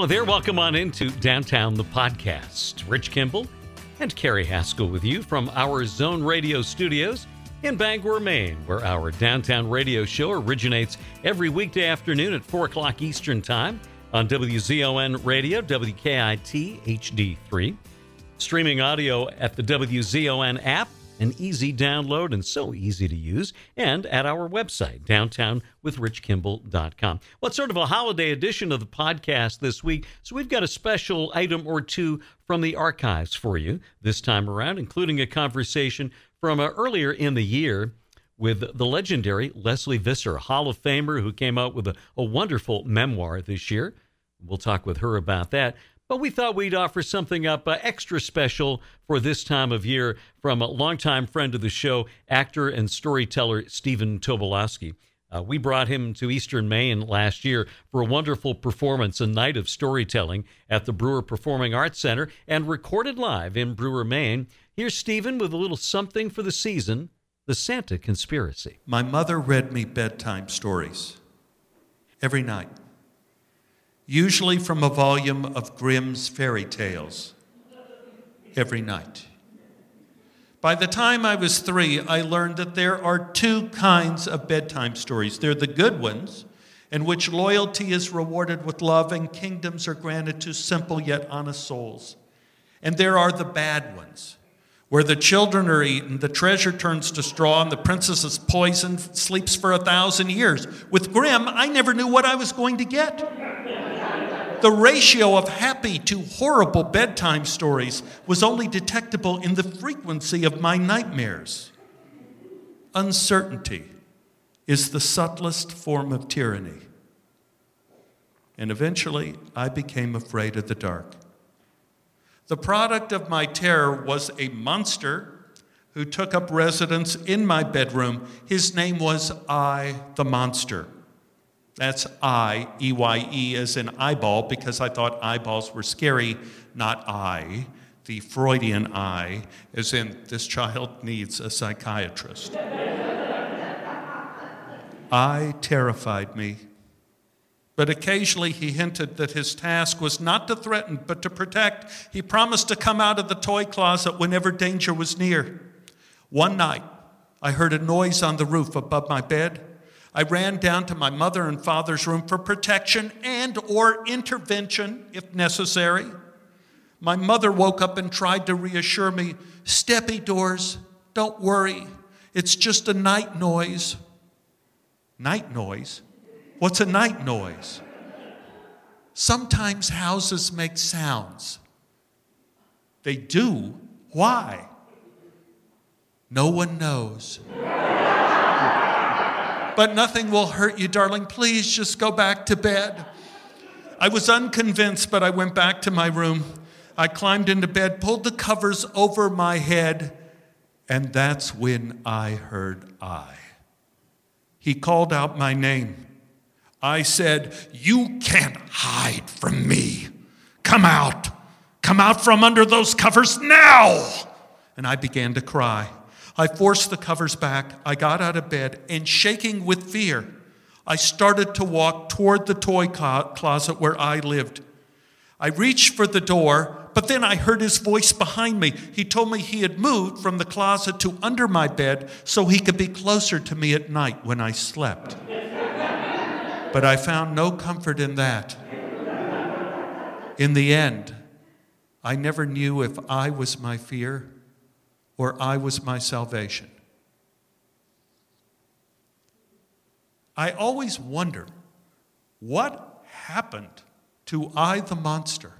Hello there. Welcome on into Downtown the Podcast. Rich Kimball and Carrie Haskell with you from our Zone Radio studios in Bangor, Maine, where our downtown radio show originates every weekday afternoon at 4 o'clock Eastern Time on WZON Radio, WKIT HD3. Streaming audio at the WZON app an easy download and so easy to use, and at our website, downtownwithrichkimball.com. Well, sort of a holiday edition of the podcast this week, so we've got a special item or two from the archives for you this time around, including a conversation from uh, earlier in the year with the legendary Lesley Visser, Hall of Famer who came out with a, a wonderful memoir this year. We'll talk with her about that. But we thought we'd offer something up uh, extra special for this time of year from a longtime friend of the show, actor and storyteller Stephen Tobolowsky. Uh, we brought him to Eastern Maine last year for a wonderful performance, a night of storytelling at the Brewer Performing Arts Center and recorded live in Brewer, Maine. Here's Stephen with a little something for the season The Santa Conspiracy. My mother read me bedtime stories every night usually from a volume of Grimm's fairy tales, every night. By the time I was three, I learned that there are two kinds of bedtime stories. They're the good ones, in which loyalty is rewarded with love and kingdoms are granted to simple yet honest souls. And there are the bad ones, where the children are eaten, the treasure turns to straw, and the princess is poisoned, sleeps for a thousand years. With Grimm, I never knew what I was going to get. The ratio of happy to horrible bedtime stories was only detectable in the frequency of my nightmares. Uncertainty is the subtlest form of tyranny. And eventually, I became afraid of the dark. The product of my terror was a monster who took up residence in my bedroom. His name was I, the Monster. That's I, E Y E, as in eyeball, because I thought eyeballs were scary, not I, the Freudian I, as in this child needs a psychiatrist. I terrified me. But occasionally he hinted that his task was not to threaten, but to protect. He promised to come out of the toy closet whenever danger was near. One night, I heard a noise on the roof above my bed. I ran down to my mother and father's room for protection and or intervention if necessary. My mother woke up and tried to reassure me, "Steppy doors, don't worry. It's just a night noise." Night noise? What's a night noise? Sometimes houses make sounds. They do. Why? No one knows but nothing will hurt you, darling. Please just go back to bed. I was unconvinced, but I went back to my room. I climbed into bed, pulled the covers over my head, and that's when I heard I. He called out my name. I said, You can't hide from me. Come out. Come out from under those covers now. And I began to cry. I forced the covers back. I got out of bed and, shaking with fear, I started to walk toward the toy closet where I lived. I reached for the door, but then I heard his voice behind me. He told me he had moved from the closet to under my bed so he could be closer to me at night when I slept. but I found no comfort in that. In the end, I never knew if I was my fear or I was my salvation. I always wonder what happened to I the monster?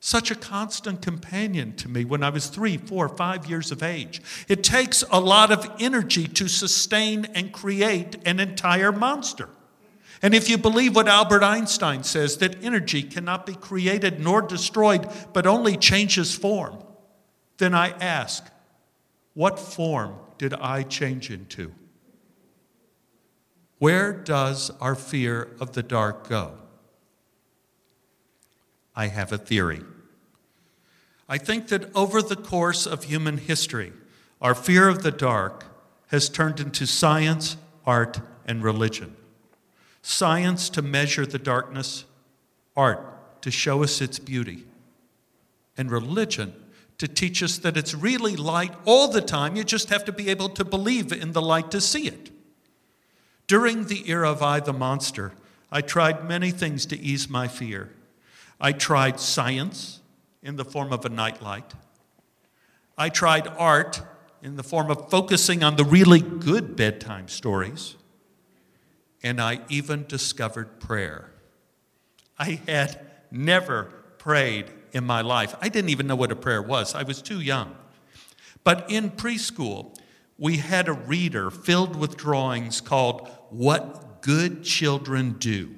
Such a constant companion to me when I was three, four, five years of age. It takes a lot of energy to sustain and create an entire monster. And if you believe what Albert Einstein says, that energy cannot be created nor destroyed, but only changes form, then I ask, what form did I change into? Where does our fear of the dark go? I have a theory. I think that over the course of human history, our fear of the dark has turned into science, art, and religion. Science to measure the darkness, art to show us its beauty, and religion to teach us that it's really light all the time. You just have to be able to believe in the light to see it. During the era of I the Monster, I tried many things to ease my fear. I tried science in the form of a nightlight. I tried art in the form of focusing on the really good bedtime stories. And I even discovered prayer. I had never prayed in my life. I didn't even know what a prayer was, I was too young. But in preschool, we had a reader filled with drawings called What Good Children Do.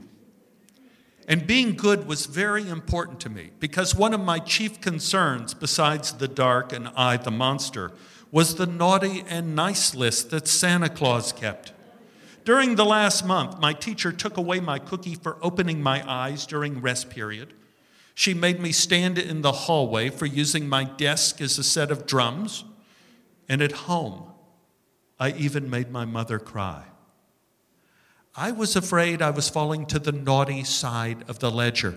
And being good was very important to me because one of my chief concerns, besides the dark and I, the monster, was the naughty and nice list that Santa Claus kept. During the last month, my teacher took away my cookie for opening my eyes during rest period. She made me stand in the hallway for using my desk as a set of drums. And at home, I even made my mother cry. I was afraid I was falling to the naughty side of the ledger.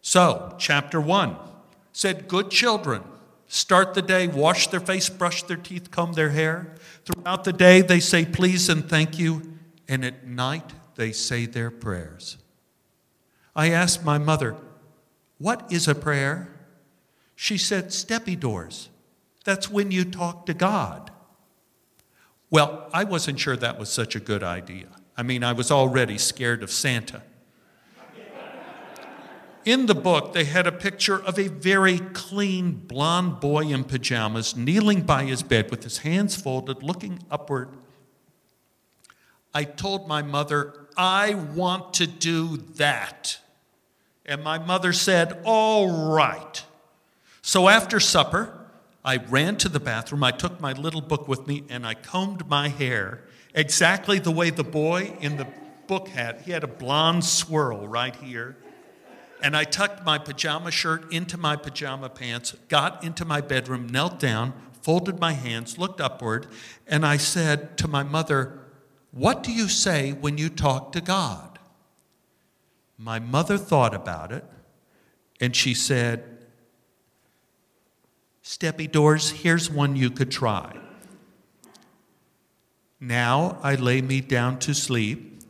So, chapter one said, Good children start the day, wash their face, brush their teeth, comb their hair. Throughout the day, they say please and thank you. And at night, they say their prayers. I asked my mother, What is a prayer? She said, Steppy doors. That's when you talk to God. Well, I wasn't sure that was such a good idea. I mean, I was already scared of Santa. In the book, they had a picture of a very clean blond boy in pajamas kneeling by his bed with his hands folded, looking upward. I told my mother, I want to do that. And my mother said, All right. So after supper, I ran to the bathroom. I took my little book with me and I combed my hair exactly the way the boy in the book had. He had a blonde swirl right here. And I tucked my pajama shirt into my pajama pants, got into my bedroom, knelt down, folded my hands, looked upward, and I said to my mother, What do you say when you talk to God? My mother thought about it, and she said, Steppy doors, here's one you could try. Now I lay me down to sleep.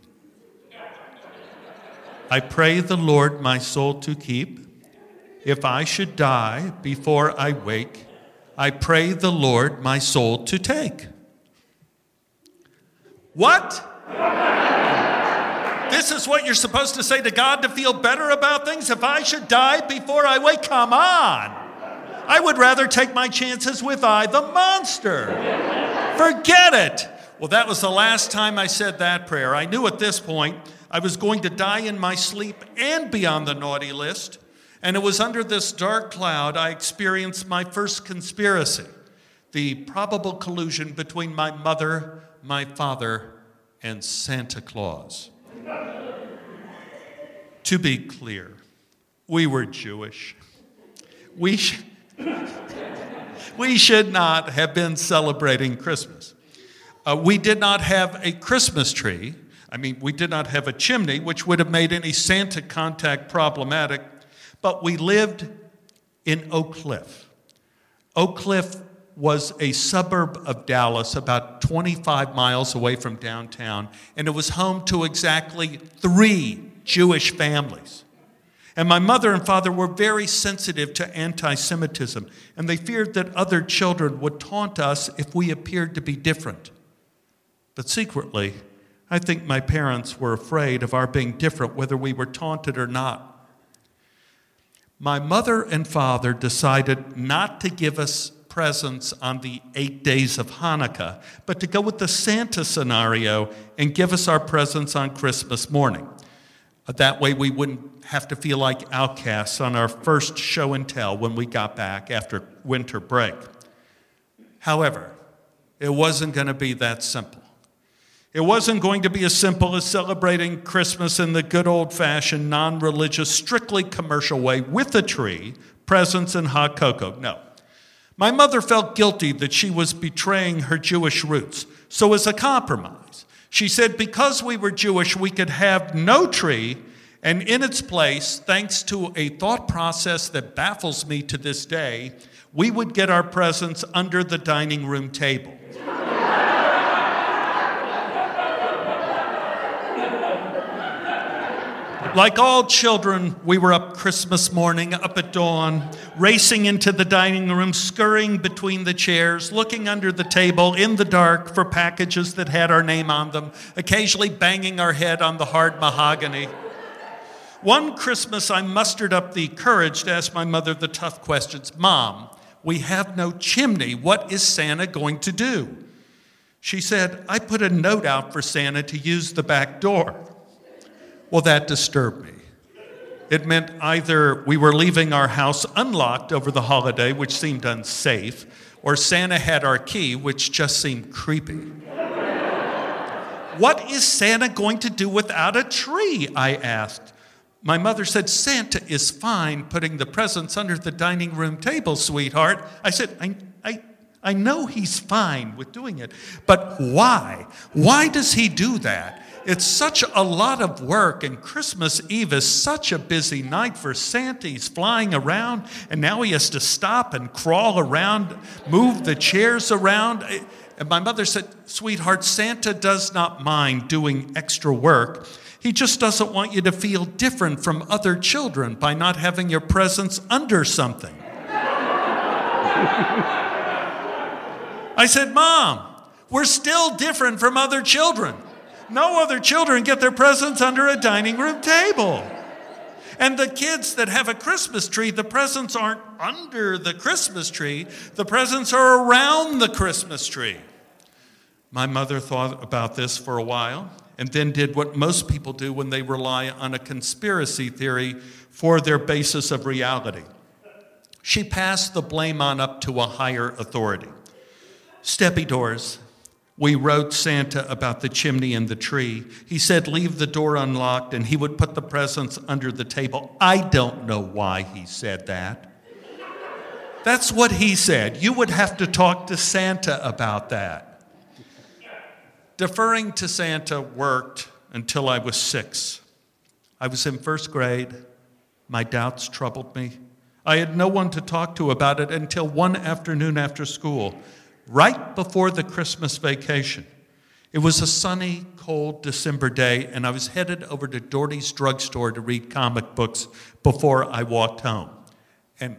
I pray the Lord my soul to keep. If I should die before I wake, I pray the Lord my soul to take. What? This is what you're supposed to say to God to feel better about things? If I should die before I wake, come on. I would rather take my chances with I, the monster. Forget it. Well, that was the last time I said that prayer. I knew at this point I was going to die in my sleep and be on the naughty list. And it was under this dark cloud I experienced my first conspiracy the probable collusion between my mother, my father, and Santa Claus. To be clear, we were Jewish. We, sh- we should not have been celebrating Christmas. Uh, we did not have a Christmas tree. I mean, we did not have a chimney, which would have made any Santa contact problematic, but we lived in Oak Cliff. Oak Cliff was a suburb of Dallas, about 25 miles away from downtown, and it was home to exactly three Jewish families. And my mother and father were very sensitive to anti Semitism, and they feared that other children would taunt us if we appeared to be different. But secretly, I think my parents were afraid of our being different, whether we were taunted or not. My mother and father decided not to give us presents on the eight days of Hanukkah, but to go with the Santa scenario and give us our presents on Christmas morning. That way, we wouldn't have to feel like outcasts on our first show and tell when we got back after winter break. However, it wasn't going to be that simple. It wasn't going to be as simple as celebrating Christmas in the good old fashioned, non religious, strictly commercial way with a tree, presents, and hot cocoa. No. My mother felt guilty that she was betraying her Jewish roots. So, as a compromise, she said because we were Jewish, we could have no tree And in its place, thanks to a thought process that baffles me to this day, we would get our presents under the dining room table. Like all children, we were up Christmas morning, up at dawn, racing into the dining room, scurrying between the chairs, looking under the table in the dark for packages that had our name on them, occasionally banging our head on the hard mahogany. One Christmas, I mustered up the courage to ask my mother the tough questions Mom, we have no chimney. What is Santa going to do? She said, I put a note out for Santa to use the back door. Well, that disturbed me. It meant either we were leaving our house unlocked over the holiday, which seemed unsafe, or Santa had our key, which just seemed creepy. what is Santa going to do without a tree? I asked. My mother said, Santa is fine putting the presents under the dining room table, sweetheart. I said, I, I, I know he's fine with doing it, but why? Why does he do that? It's such a lot of work, and Christmas Eve is such a busy night for Santa. He's flying around, and now he has to stop and crawl around, move the chairs around. And my mother said, Sweetheart, Santa does not mind doing extra work. He just doesn't want you to feel different from other children by not having your presents under something. I said, Mom, we're still different from other children. No other children get their presents under a dining room table. And the kids that have a Christmas tree, the presents aren't under the Christmas tree, the presents are around the Christmas tree. My mother thought about this for a while and then did what most people do when they rely on a conspiracy theory for their basis of reality. She passed the blame on up to a higher authority. Steppy doors, we wrote Santa about the chimney and the tree. He said, Leave the door unlocked, and he would put the presents under the table. I don't know why he said that. That's what he said. You would have to talk to Santa about that. Deferring to Santa worked until I was six. I was in first grade. My doubts troubled me. I had no one to talk to about it until one afternoon after school right before the Christmas vacation. It was a sunny, cold December day, and I was headed over to Doherty's drugstore to read comic books before I walked home. And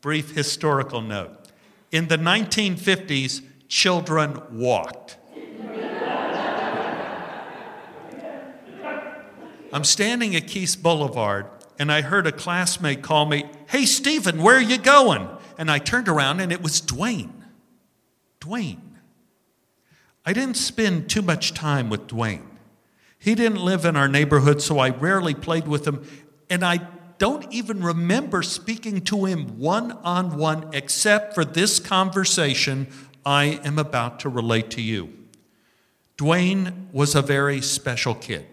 brief historical note in the 1950s, children walked. I'm standing at Kiest Boulevard, and I heard a classmate call me, Hey, Stephen, where are you going? And I turned around, and it was Dwayne. Dwayne. I didn't spend too much time with Dwayne. He didn't live in our neighborhood, so I rarely played with him, and I don't even remember speaking to him one on one except for this conversation I am about to relate to you. Dwayne was a very special kid.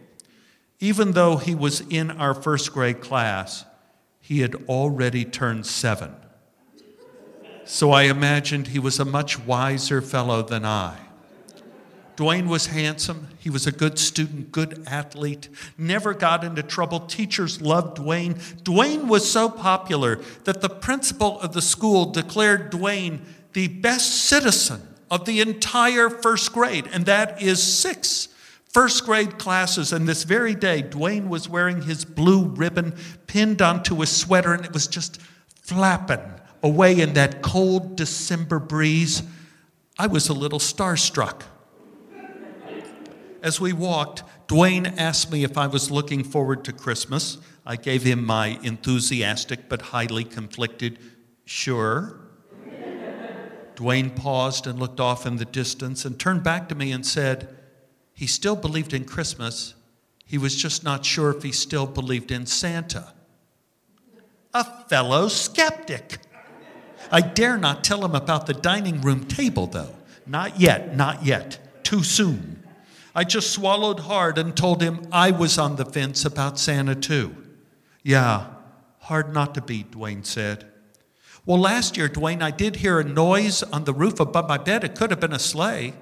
Even though he was in our first grade class, he had already turned seven so I imagined he was a much wiser fellow than I. Dwayne was handsome. He was a good student, good athlete, never got into trouble. Teachers loved Dwayne. Dwayne was so popular that the principal of the school declared Dwayne the best citizen of the entire first grade, and that is six first grade classes. And this very day, Dwayne was wearing his blue ribbon pinned onto his sweater, and it was just flapping away in that cold December breeze, I was a little starstruck. As we walked, Dwayne asked me if I was looking forward to Christmas. I gave him my enthusiastic but highly conflicted, sure. Dwayne paused and looked off in the distance and turned back to me and said, He still believed in Christmas. He was just not sure if he still believed in Santa. A fellow skeptic. I dare not tell him about the dining room table, though. Not yet, not yet. Too soon. I just swallowed hard and told him I was on the fence about Santa, too. Yeah, hard not to be, Dwayne said. Well, last year, Dwayne, I did hear a noise on the roof above my bed. It could have been a sleigh.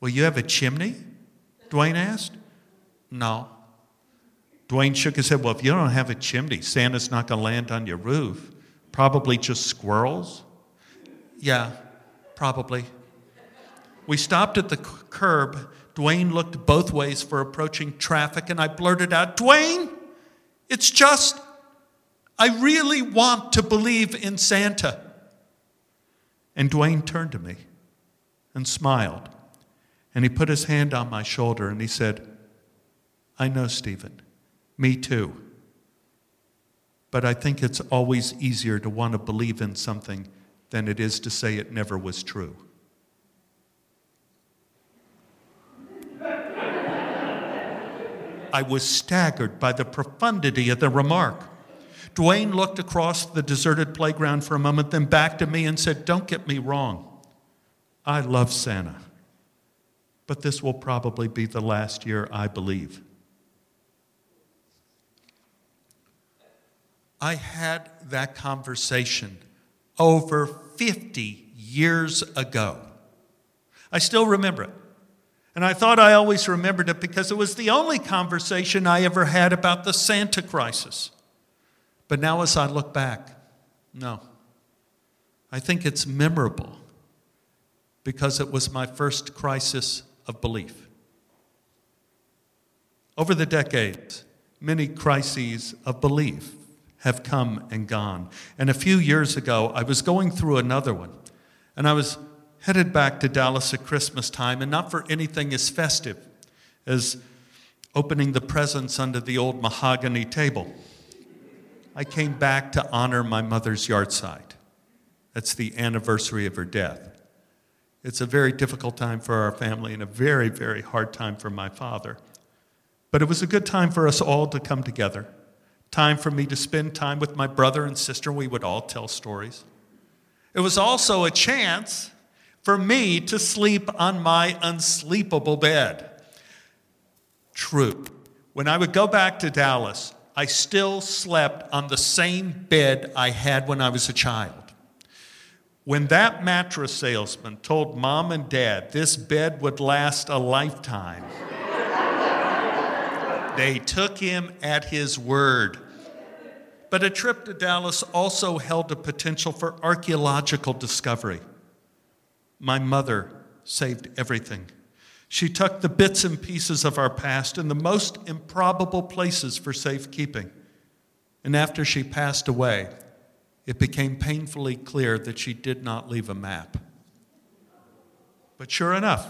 Well, you have a chimney? Dwayne asked. No. Dwayne shook his head. Well, if you don't have a chimney, Santa's not going to land on your roof. Probably just squirrels. Yeah, probably. We stopped at the curb. Dwayne looked both ways for approaching traffic, and I blurted out, Dwayne, it's just, I really want to believe in Santa. And Dwayne turned to me and smiled. And he put his hand on my shoulder and he said, I know, Stephen. Me too. But I think it's always easier to want to believe in something than it is to say it never was true. I was staggered by the profundity of the remark. Dwayne looked across the deserted playground for a moment, then back to me and said, Don't get me wrong. I love Santa, but this will probably be the last year I believe. I had that conversation over 50 years ago. I still remember it. And I thought I always remembered it because it was the only conversation I ever had about the Santa crisis. But now, as I look back, no. I think it's memorable because it was my first crisis of belief. Over the decades, many crises of belief have come and gone. And a few years ago, I was going through another one, and I was headed back to Dallas at Christmas time, and not for anything as festive as opening the presents under the old mahogany table. I came back to honor my mother's yahrzeit. That's the anniversary of her death. It's a very difficult time for our family and a very, very hard time for my father. But it was a good time for us all to come together. Time for me to spend time with my brother and sister. We would all tell stories. It was also a chance for me to sleep on my unsleepable bed. True. When I would go back to Dallas, I still slept on the same bed I had when I was a child. When that mattress salesman told mom and dad this bed would last a lifetime, they took him at his word. But a trip to Dallas also held a potential for archaeological discovery. My mother saved everything. She tucked the bits and pieces of our past in the most improbable places for safekeeping. And after she passed away, it became painfully clear that she did not leave a map. But sure enough,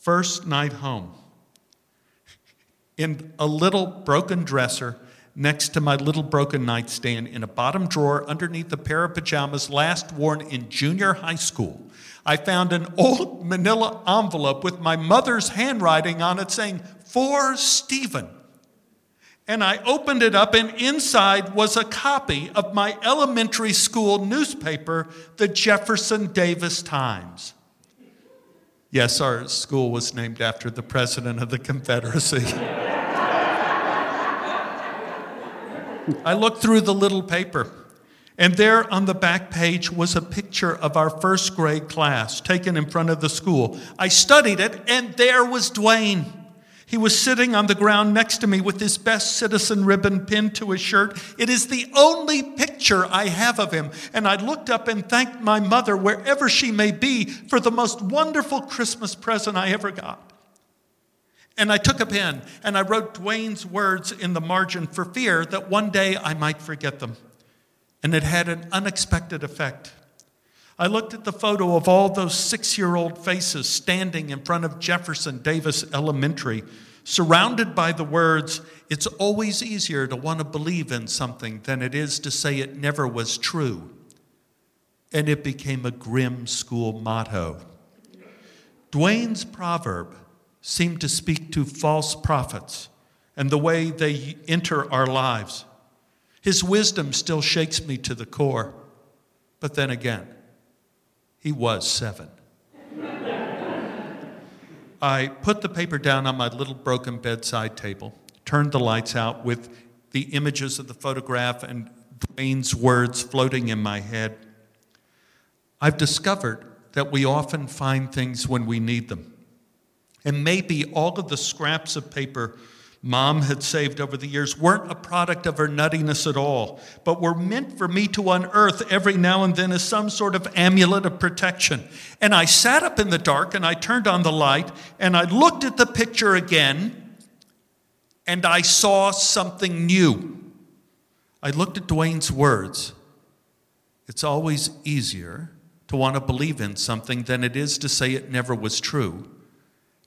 first night home, in a little broken dresser next to my little broken nightstand in a bottom drawer underneath a pair of pajamas last worn in junior high school, I found an old manila envelope with my mother's handwriting on it saying, For Stephen. And I opened it up, and inside was a copy of my elementary school newspaper, the Jefferson Davis Times. Yes, our school was named after the President of the Confederacy. I looked through the little paper. And there on the back page was a picture of our first grade class taken in front of the school. I studied it, and there was Dwayne. He was sitting on the ground next to me with his best citizen ribbon pinned to his shirt. It is the only picture I have of him. And I looked up and thanked my mother, wherever she may be, for the most wonderful Christmas present I ever got. And I took a pen and I wrote Dwayne's words in the margin for fear that one day I might forget them and it had an unexpected effect. I looked at the photo of all those six year old faces standing in front of Jefferson Davis Elementary, surrounded by the words, It's always easier to want to believe in something than it is to say it never was true. And it became a grim school motto. Dwayne's proverb seemed to speak to false prophets and the way they enter our lives. His wisdom still shakes me to the core. But then again, he was seven. I put the paper down on my little broken bedside table, turned the lights out with the images of the photograph and Dwayne's words floating in my head. I've discovered that we often find things when we need them. And maybe all of the scraps of paper mom had saved over the years weren't a product of her nuttiness at all, but were meant for me to unearth every now and then as some sort of amulet of protection. And I sat up in the dark and I turned on the light and I looked at the picture again and I saw something new. I looked at Dwayne's words. It's always easier to want to believe in something than it is to say it never was true.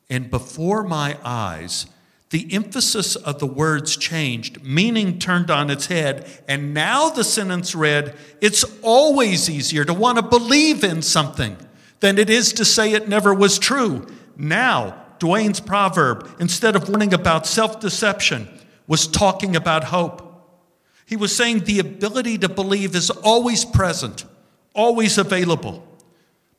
And before my eyes, the emphasis of the words changed, meaning turned on its head, and now the sentence read, It's always easier to want to believe in something than it is to say it never was true. Now, Dwayne's proverb, instead of warning about self deception, was talking about hope. He was saying the ability to believe is always present, always available.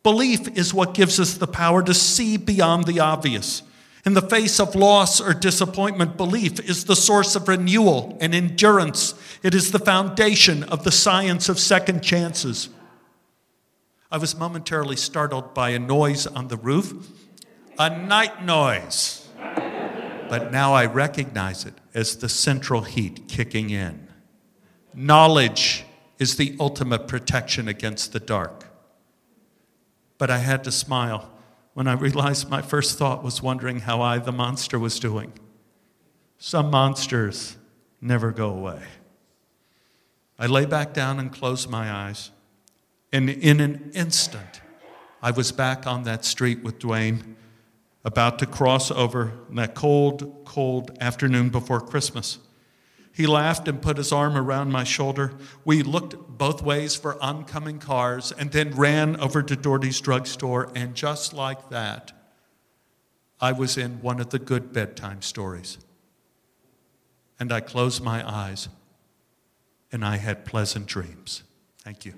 Belief is what gives us the power to see beyond the obvious. In the face of loss or disappointment, belief is the source of renewal and endurance. It is the foundation of the science of second chances. I was momentarily startled by a noise on the roof, a night noise. But now I recognize it as the central heat kicking in. Knowledge is the ultimate protection against the dark. But I had to smile when I realized my first thought was wondering how I, the monster, was doing. Some monsters never go away. I lay back down and closed my eyes. And in an instant, I was back on that street with Dwayne, about to cross over that cold, cold afternoon before Christmas. He laughed and put his arm around my shoulder. We looked both ways for oncoming cars and then ran over to Doherty's drugstore. And just like that, I was in one of the good bedtime stories. And I closed my eyes and I had pleasant dreams. Thank you.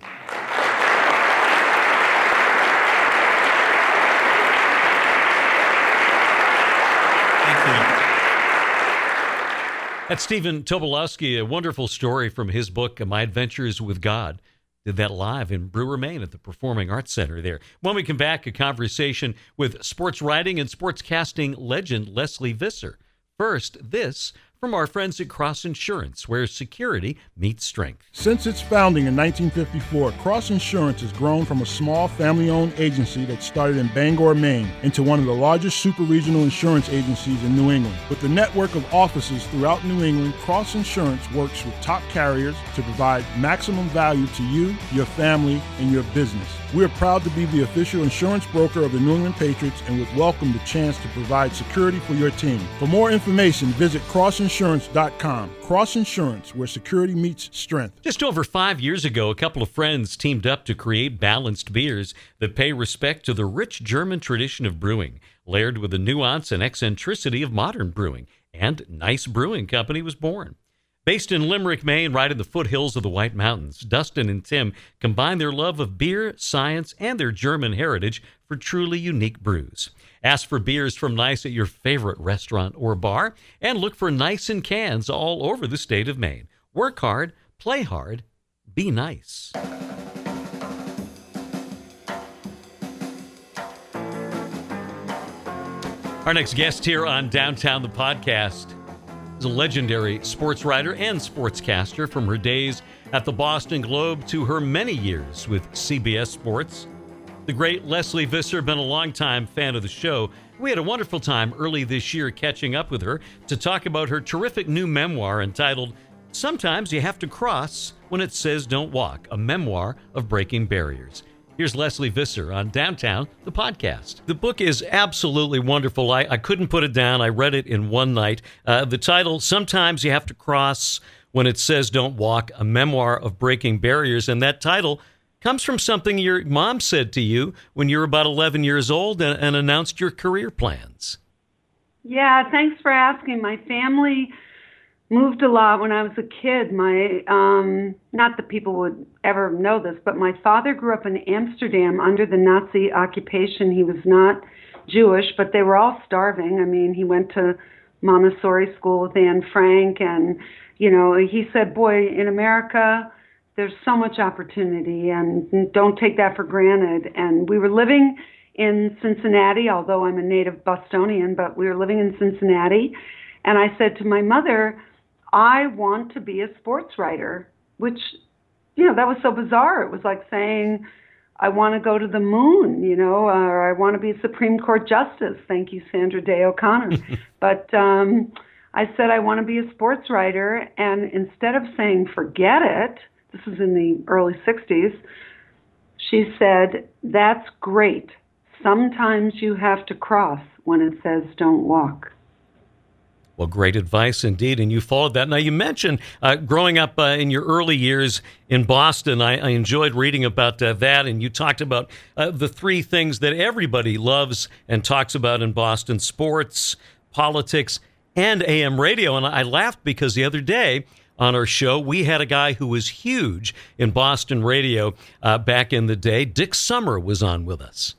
That's Stephen Tobolowsky, a wonderful story from his book, My Adventures with God. Did that live in Brewer, Maine at the Performing Arts Center there. When we come back, a conversation with sports writing and sportscasting legend Lesley Visser. First, this from our friends at Cross Insurance, where security meets strength. Since its founding in 1954, Cross Insurance has grown from a small family owned agency that started in Bangor, Maine, into one of the largest super regional insurance agencies in New England. With a network of offices throughout New England, Cross Insurance works with top carriers to provide maximum value to you, your family, and your business. We are proud to be the official insurance broker of the New England Patriots and would welcome the chance to provide security for your team. For more information, visit crossinsurance.com. Cross Insurance, where security meets strength. Just over five years ago, a couple of friends teamed up to create balanced beers that pay respect to the rich German tradition of brewing, layered with the nuance and eccentricity of modern brewing. And Nice Brewing Company was born. Based in Limerick, Maine, right in the foothills of the White Mountains, Dustin and Tim combine their love of beer, science, and their German heritage for truly unique brews. Ask for beers from Nice at your favorite restaurant or bar, and look for Nice in cans all over the state of Maine. Work hard, play hard, be nice. Our next guest here on Downtown the Podcast is a legendary sports writer and sportscaster from her days at the Boston Globe to her many years with CBS Sports. The great Lesley Visser been a longtime fan of the show. We had a wonderful time early this year catching up with her to talk about her terrific new memoir entitled Sometimes You Have to Cross When It Says Don't Walk, a memoir of breaking barriers. Here's Lesley Visser on Downtown, the podcast. The book is absolutely wonderful. I, I couldn't put it down. I read it in one night. Uh, the title, Sometimes You Have to Cross When It Says Don't Walk, a memoir of breaking barriers. And that title comes from something your mom said to you when you were about 11 years old and, and announced your career plans. Yeah, thanks for asking. My family moved a lot when I was a kid. My um not that people would ever know this, but my father grew up in Amsterdam under the Nazi occupation. He was not Jewish, but they were all starving. I mean, he went to Montessori school with Anne Frank and you know, he said, "Boy, in America, there's so much opportunity and don't take that for granted." And we were living in Cincinnati, although I'm a native Bostonian, but we were living in Cincinnati And I said to my mother, I want to be a sports writer, which, you know, that was so bizarre. It was like saying, I want to go to the moon, you know, or I want to be a Supreme Court justice. Thank you, Sandra Day O'Connor. but um, I said I want to be a sports writer, and instead of saying forget it, this was in the early 60s, she said, That's great. Sometimes you have to cross when it says don't walk. Well, great advice indeed, and you followed that. Now, you mentioned uh, growing up uh, in your early years in Boston. I, I enjoyed reading about uh, that, and you talked about uh, the three things that everybody loves and talks about in Boston sports, politics, and AM radio. And I laughed because the other day on our show, we had a guy who was huge in Boston radio uh, back in the day. Dick Summer was on with us.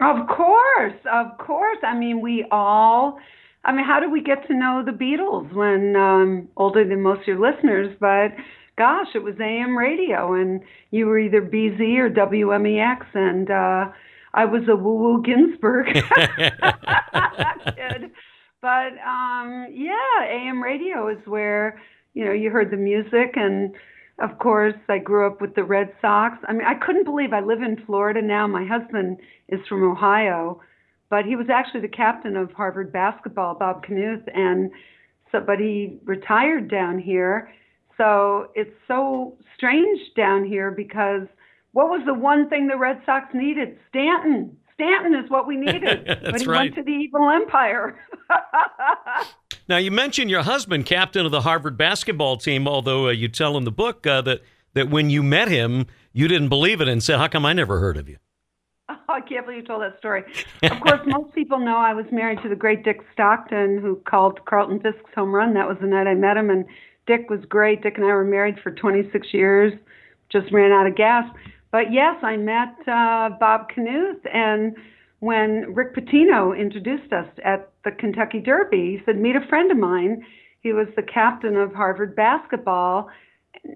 Of course, of course. I mean, we all. I mean, how did we get to know the Beatles when um, older than most of your listeners? But gosh, it was AM radio, and you were either BZ or WMEX, and uh, I was a woo woo Ginsburg kid. But um, yeah, AM radio is where you know you heard the music and of course, I grew up with the Red Sox. I mean, I couldn't believe I live in Florida now. My husband is from Ohio, but he was actually the captain of Harvard basketball, Bob Kanuth, and so but he retired down here. So it's so strange down here because what was the one thing the Red Sox needed? Stanton. Stanton is what we needed. but he right. went to the evil empire. now, you mentioned your husband, captain of the Harvard basketball team, although uh, you tell in the book uh, that, that when you met him, you didn't believe it and said, How come I never heard of you? I can't believe you told that story. Of course, most people know I was married to the great Dick Stockton, who called Carlton Fisk's home run. That was the night I met him, and Dick was great. Dick and I were married for 26 years, just ran out of gas. But yes, I met uh, Bob Kanuth, and when Rick Pitino introduced us at the Kentucky Derby, he said, "Meet a friend of mine." He was the captain of Harvard basketball.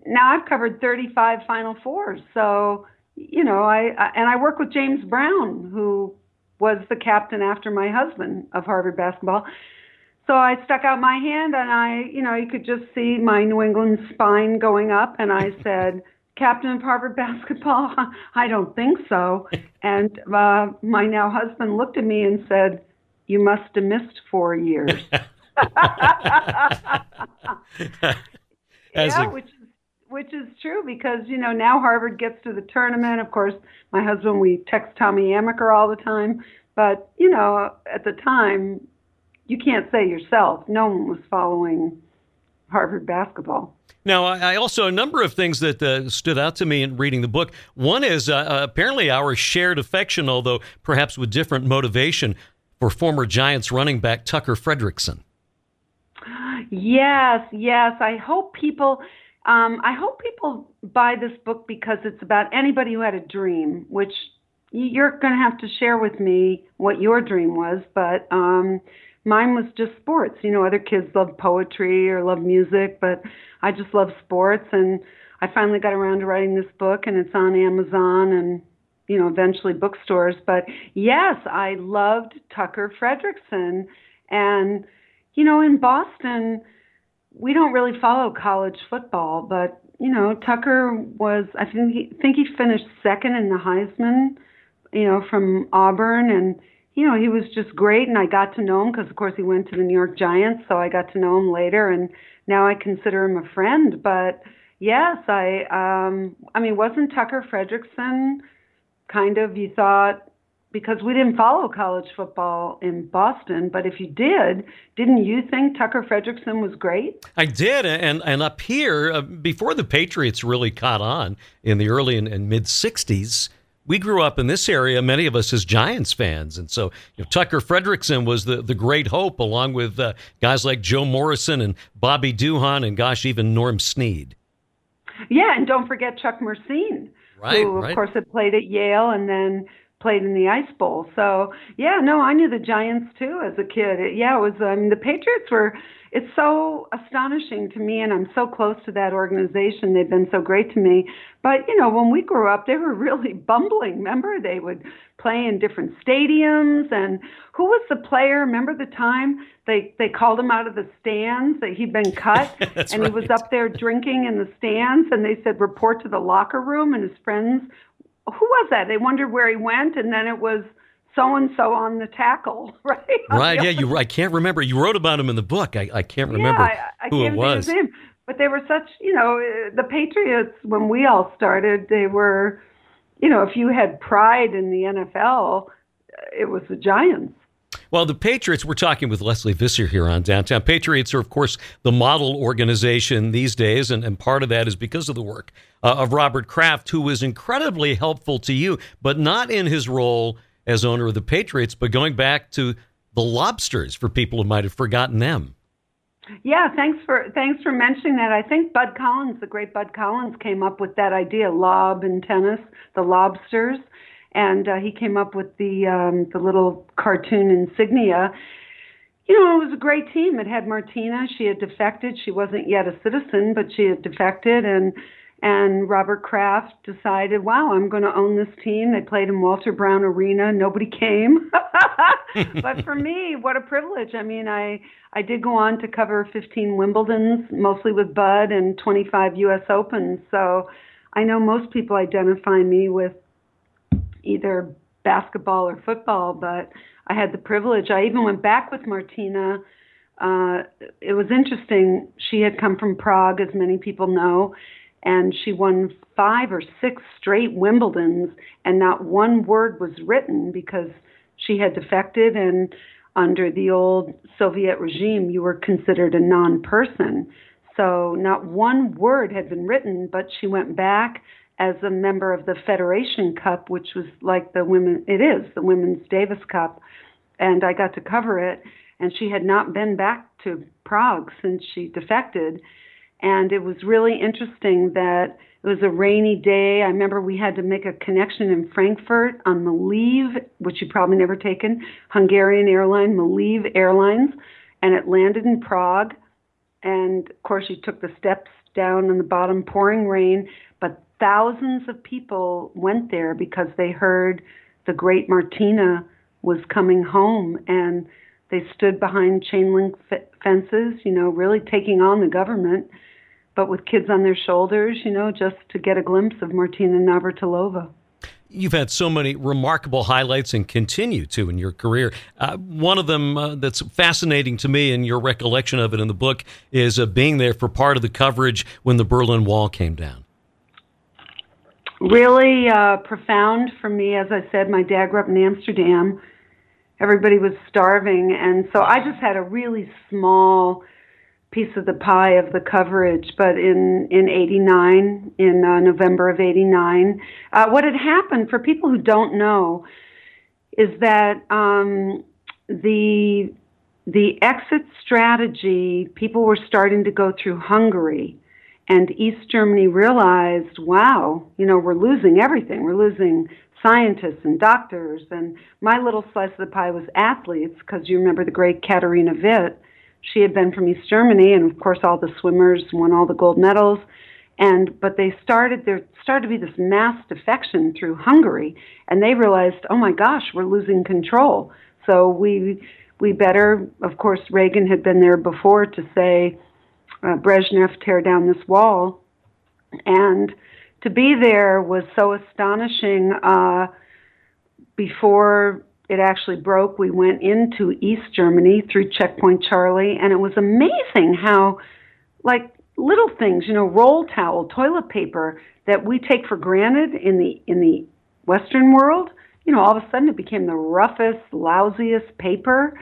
Now I've covered 35 Final Fours, so you know, I, I and I work with James Brown, who was the captain after my husband of Harvard basketball. So I stuck out my hand, and I, you know, you could just see my New England spine going up, and I said captain of Harvard basketball? I don't think so. And uh, my now husband looked at me and said, You must have missed four years. yeah, a- which is which is true because you know now Harvard gets to the tournament. Of course, my husband we text Tommy Amaker all the time, but you know at the time you can't say yourself. No one was following Harvard basketball. Now, I also a number of things that uh, stood out to me in reading the book. One is uh, uh, apparently our shared affection, although perhaps with different motivation, for former Giants running back Tucker Frederickson. Yes, yes. I hope people. Um, I hope people buy this book because it's about anybody who had a dream, which you're going to have to share with me what your dream was. But um, mine was just sports. You know, other kids love poetry or love music, but I just love sports. And I finally got around to writing this book, and it's on Amazon and you know eventually bookstores. But yes, I loved Tucker Frederickson, and you know in Boston we don't really follow college football, but you know Tucker was I think he think he finished second in the Heisman, you know from Auburn. And you know, he was just great, and I got to know him because, of course, he went to the New York Giants, so I got to know him later, and now I consider him a friend. But yes, I, um, I mean, wasn't Tucker Frederickson kind of you thought because we didn't follow college football in Boston, but if you did, didn't you think Tucker Frederickson was great? I did, and and up here uh, before the Patriots really caught on in the early and, and mid '60s we grew up in this area, many of us as Giants fans. And so you know, Tucker Frederickson was the, the great hope, along with uh, guys like Joe Morrison and Bobby Duhon and, gosh, even Norm Snead. Yeah, and don't forget Chuck Mercein, right, who, of right. course, had played at Yale and then played in the Ice Bowl. So yeah, no, I knew the Giants too as a kid. It, yeah, it was. I mean, the Patriots were. It's so astonishing to me, and I'm so close to that organization. They've been so great to me. But you know, when we grew up, they were really bumbling. Remember, they would play in different stadiums. And who was the player? Remember the time they they called him out of the stands that he'd been cut, and right. he was up there drinking in the stands, and they said report to the locker room, and his friends who was that? They wondered where he went, and then it was so and so on the tackle, right? Right. Yeah. You. I can't remember. You wrote about him in the book. I, I can't remember yeah, I, I who can't it was. His name. But they were such, you know, uh, the Patriots when we all started, they were, you know, if you had pride in the NFL, uh, it was the Giants. Well, the Patriots, we're talking with Lesley Visser here on Downtown. Patriots are, of course, the model organization these days, and, and part of that is because of the work uh, of Robert Kraft, who was incredibly helpful to you, but not in his role as owner of the Patriots, but going back to the Lobsters for people who might have forgotten them. Yeah, thanks for thanks for mentioning that. I think Bud Collins, the great Bud Collins, came up with that idea, lob in tennis, the lobsters, and uh, he came up with the um, the little cartoon insignia. You know, it was a great team. It had Martina. She had defected. She wasn't yet a citizen, but she had defected, and and Robert Kraft decided, wow, I'm going to own this team. They played in Walter Brown Arena. Nobody came. but for me, what a privilege. I mean, I I did go on to cover 15 Wimbledons, mostly with Bud, and 25 U.S. Opens. So I know most people identify me with either basketball or football, but I had the privilege. I even went back with Martina. Uh, it was interesting. She had come from Prague, as many people know, and she won five or six straight Wimbledons, and not one word was written because she had defected, and under the old Soviet regime, you were considered a non person. So not one word had been written, but she went back as a member of the Federation Cup, which was like the women, it is the Women's Davis Cup, and I got to cover it. And she had not been back to Prague since she defected and it was really interesting that it was a rainy day. I remember we had to make a connection in Frankfurt on Malev, which you've probably never taken, Hungarian airline, Malev Airlines, and it landed in Prague. And of course, you took the steps down on the bottom, pouring rain, thousands of people went there because they heard the great Martina was coming home and they stood behind chain link f- fences, you know, really taking on the government but with kids on their shoulders, you know, just to get a glimpse of Martina Navratilova. You've had so many remarkable highlights and continue to in your career. Uh, one of them uh, that's fascinating to me, and your recollection of it in the book, is uh, being there for part of the coverage when the Berlin Wall came down. Really uh, profound for me. As I said, my dad grew up in Amsterdam. Everybody was starving, and so I just had a really small piece of the pie of the coverage, but in in '89, in uh, November of '89, uh, what had happened for people who don't know is that um, the the exit strategy people were starting to go through Hungary, and East Germany realized, wow, you know, we're losing everything. We're losing scientists and doctors, and my little slice of the pie was athletes because you remember the great Katarina Witt she had been from East Germany, and of course, all the swimmers won all the gold medals. And but they started there started to be this mass defection through Hungary, and they realized, oh my gosh, we're losing control. So we we better, of course, Reagan had been there before to say, uh, Brezhnev, tear down this wall, and to be there was so astonishing. Uh, before it actually broke. We went into East Germany through Checkpoint Charlie, and it was amazing how, like, little things, you know, roll towel, toilet paper that we take for granted in the in the Western world, you know, all of a sudden it became the roughest, lousiest paper,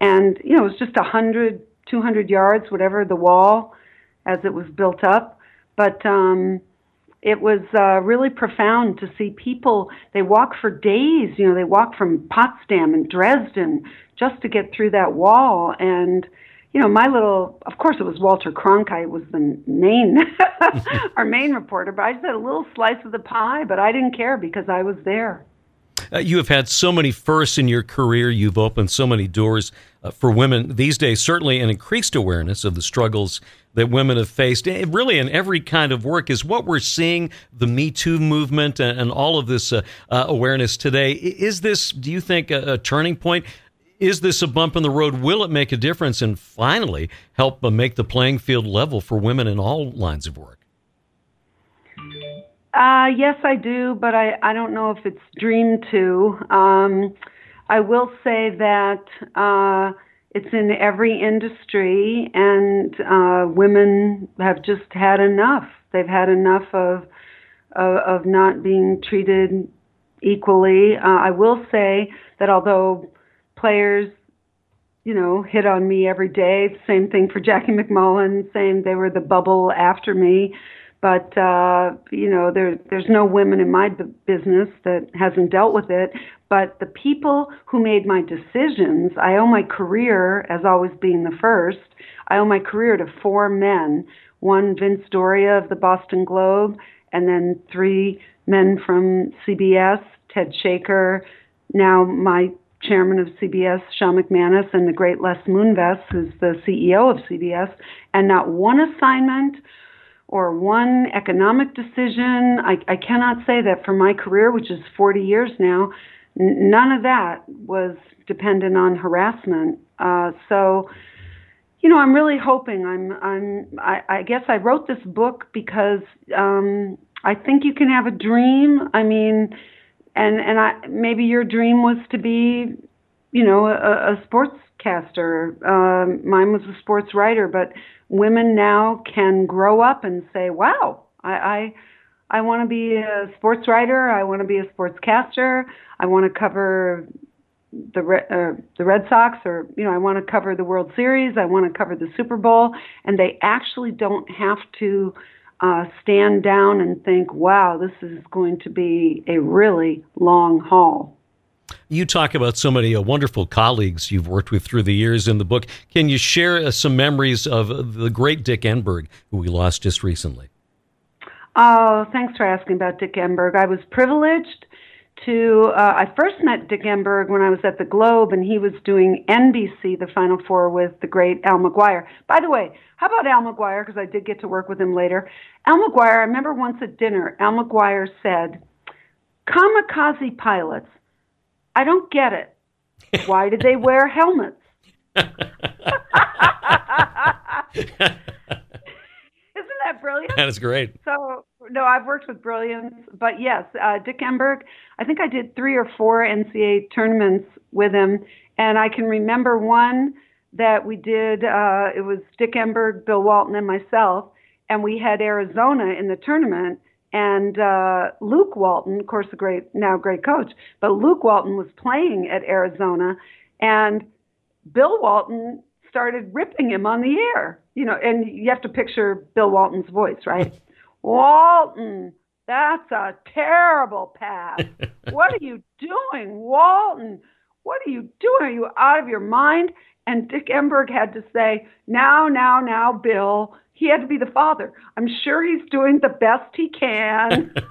and you know, it was just a hundred, two hundred yards, whatever the wall, as it was built up, but. um it was uh, really profound to see people. They walk for days. You know, they walk from Potsdam and Dresden just to get through that wall. And you know, my little. Of course, it was Walter Cronkite was the main, our main reporter. But I just had a little slice of the pie. But I didn't care because I was there. Uh, you have had so many firsts in your career. You've opened so many doors uh, for women these days. Certainly, an increased awareness of the struggles that women have faced, really in every kind of work, is what we're seeing. The Me Too movement and, and all of this uh, uh awareness today. Is this, do you think, a, a, turning point? Is this a bump in the road? Will it make a difference and finally help uh, make the playing field level for women in all lines of work? Uh, yes, I do, but I, I don't know if it's dream to. Um, I will say that uh, it's in every industry, and uh, women have just had enough. They've had enough of of, of not being treated equally. Uh, I will say that although players, you know, hit on me every day, same thing for Jackie MacMullan, same they were the bubble after me. But uh, you know, there there's no women in my b- business that hasn't dealt with it. But the people who made my decisions, I owe my career as always being the first. I owe my career to four men. One, Vince Doria of the Boston Globe, and then three men from CBS, Ted Shaker, now my chairman of CBS, Sean McManus, and the great Les Moonves, who's the CEO of CBS, and not one assignment or one economic decision. I, I cannot say that for my career, which is 40 years now, n- none of that was dependent on harassment. Uh, so, you know, I'm really hoping. I'm. I'm. I, I guess I wrote this book because um, I think you can have a dream. I mean, and and I maybe your dream was to be, you know, a, a sportscaster. Um, mine was a sports writer, but women now can grow up and say, "Wow, I." I I want to be a sports writer. I want to be a sportscaster. I want to cover the uh, the Red Sox, or you know, I want to cover the World Series. I want to cover the Super Bowl, and they actually don't have to uh, stand down and think, "Wow, this is going to be a really long haul." You talk about so many uh, wonderful colleagues you've worked with through the years in the book. Can you share uh, some memories of the great Dick Enberg, who we lost just recently? Oh, thanks for asking about Dick Enberg. I was privileged to. Uh, I first met Dick Enberg when I was at the Globe, and he was doing NBC, the Final Four, with the great Al McGuire. By the way, how about Al McGuire? Because I did get to work with him later. Al McGuire. I remember once at dinner, Al McGuire said, "Kamikaze pilots I don't get it. Why did they wear helmets? Isn't that brilliant? That is great. So, no, I've worked with brilliance, but yes, uh, Dick Enberg, I think I did three or four NCAA tournaments with him, and I can remember one that we did. Uh, it was Dick Enberg, Bill Walton, and myself, and we had Arizona in the tournament and uh, Luke Walton, of course, a great now great coach, but Luke Walton was playing at Arizona, and Bill Walton started ripping him on the air. You know, and you have to picture Bill Walton's voice, right? Walton, that's a terrible pass. what are you doing, Walton? What are you doing? Are you out of your mind? And Dick Enberg had to say, Now, now, now, Bill, he had to be the father. I'm sure he's doing the best he can.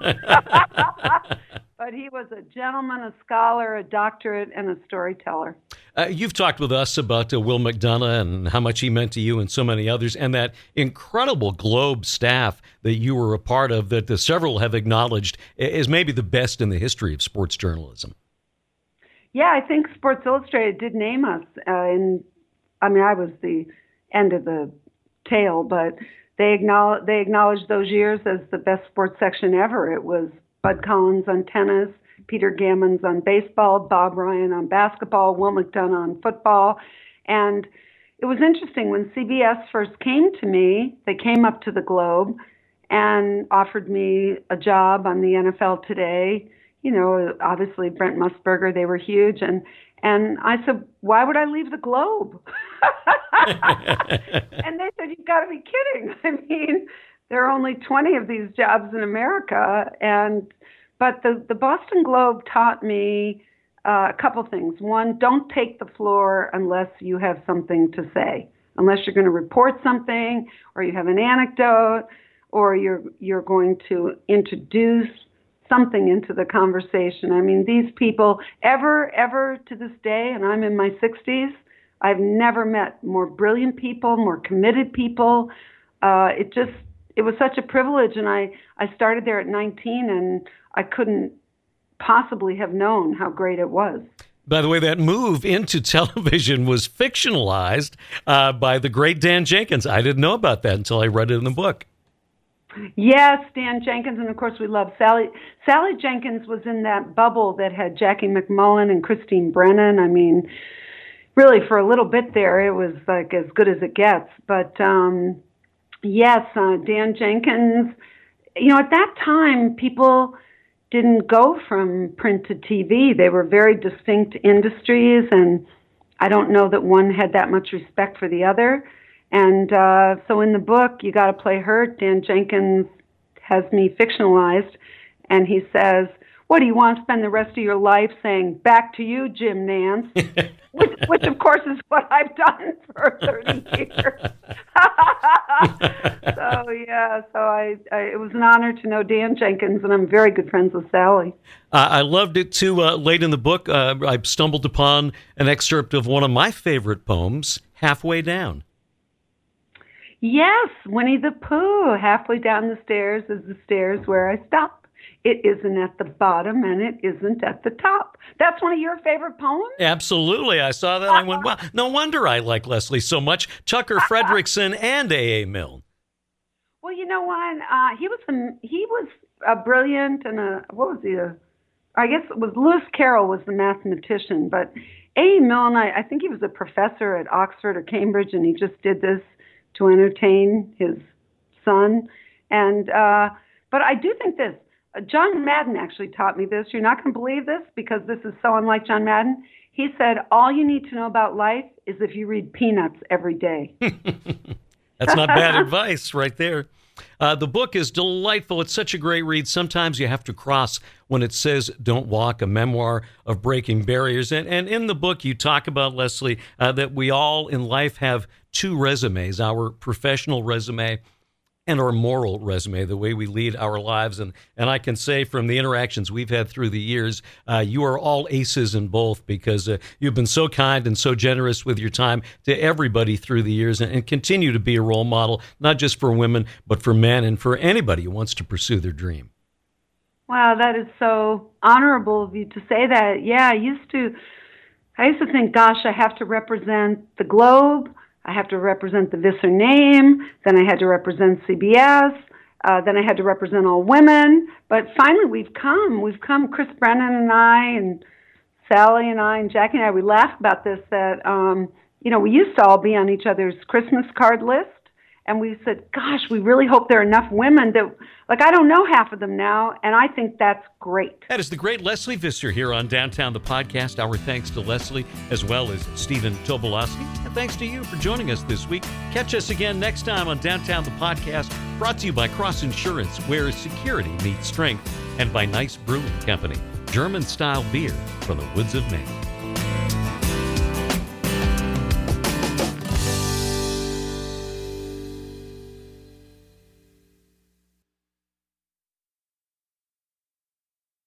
but he was a gentleman, a scholar, a doctorate, and a storyteller. Uh, you've talked with us about uh, Will McDonough and how much he meant to you and so many others, and that incredible Globe staff that you were a part of that uh, several have acknowledged is maybe the best in the history of sports journalism. Yeah, I think Sports Illustrated did name us. Uh, in, I mean, I was the end of the tail, but they acknowledge they acknowledged those years as the best sports section ever. It was Bud Collins on tennis, Peter Gammons on baseball, Bob Ryan on basketball, Will McDonough on football, and it was interesting when CBS first came to me. They came up to the Globe and offered me a job on the NFL Today. You know, obviously Brent Musburger, they were huge, and and I said, why would I leave the Globe? and they said, you've got to be kidding. I mean, there are only 20 of these jobs in America. And, but the, the Boston Globe taught me uh, a couple things. One, don't take the floor unless you have something to say, unless you're going to report something or you have an anecdote or you're, you're going to introduce something into the conversation. I mean, these people, ever, ever to this day, and I'm in my 60s, I've never met more brilliant people, more committed people. Uh, it just, it was such a privilege, and I, I started there at 19, and I couldn't possibly have known how great it was. By the way, that move into television was fictionalized uh, by the great Dan Jenkins. I didn't know about that until I read it in the book. Yes, Dan Jenkins, and of course we love Sally. Sally Jenkins was in that bubble that had Jackie MacMullan and Christine Brennan. I mean, really for a little bit there, it was like as good as it gets. But um, yes, uh, Dan Jenkins. You know, at that time, people didn't go from print to TV. They were very distinct industries, and I don't know that one had that much respect for the other. And uh, so in the book, you got to play hurt. Dan Jenkins has me fictionalized, and he says, "What do you want to spend the rest of your life saying? Back to you, Jim Nantz." which, which, of course, is what I've done for 30 years. so yeah, so I, I, it was an honor to know Dan Jenkins, and I'm very good friends with Sally. Uh, I loved it too. Uh, late in the book, uh, I stumbled upon an excerpt of one of my favorite poems, "Halfway Down." Yes, Winnie the Pooh. Halfway down the stairs is the stairs where I stop. It isn't at the bottom and it isn't at the top. That's one of your favorite poems? Absolutely. I saw that. I went, wow, no wonder I like Lesley so much. Tucker Frederickson and A.A. Milne. Well, you know what? Uh, he was a, he was a brilliant and a, what was he? A, I guess it was Lewis Carroll was the mathematician, but A. Milne, I, I think he was a professor at Oxford or Cambridge, and he just did this to entertain his son. And uh, but I do think this. John Madden actually taught me this. You're not going to believe this because this is so unlike John Madden. He said, "All you need to know about life is if you read Peanuts every day." That's not bad advice, right there. Uh, the book is delightful. It's such a great read. Sometimes you have to cross when it says Don't Walk, a memoir of breaking barriers. And, and in the book, you talk about, Lesley, uh, that we all in life have two resumes our professional resume and our moral resume, the way we lead our lives. And, and I can say from the interactions we've had through the years, uh, you are all aces in both because uh, you've been so kind and so generous with your time to everybody through the years and, and, continue to be a role model, not just for women, but for men and for anybody who wants to pursue their dream. Wow, that is so honorable of you to say that. Yeah, I used to. I used to think, gosh, I have to represent the globe. I have to represent the Visser name. Then I had to represent CBS. Uh, then I had to represent all women. But finally, we've come. We've come. Chris Brennan and I, and Sally and I, and Jackie and I. We laugh about this. That um, you know, we used to all be on each other's Christmas card list and we said, "Gosh, we really hope there are enough women that like I don't know half of them now, and I think that's great." That is the great Lesley Visser here on Downtown the podcast. Our thanks to Lesley as well as Stephen Tobolowsky, and thanks to you for joining us this week. Catch us again next time on Downtown the podcast, brought to you by Cross Insurance, where security meets strength, and by Nice Brewing Company, German style beer from the woods of Maine.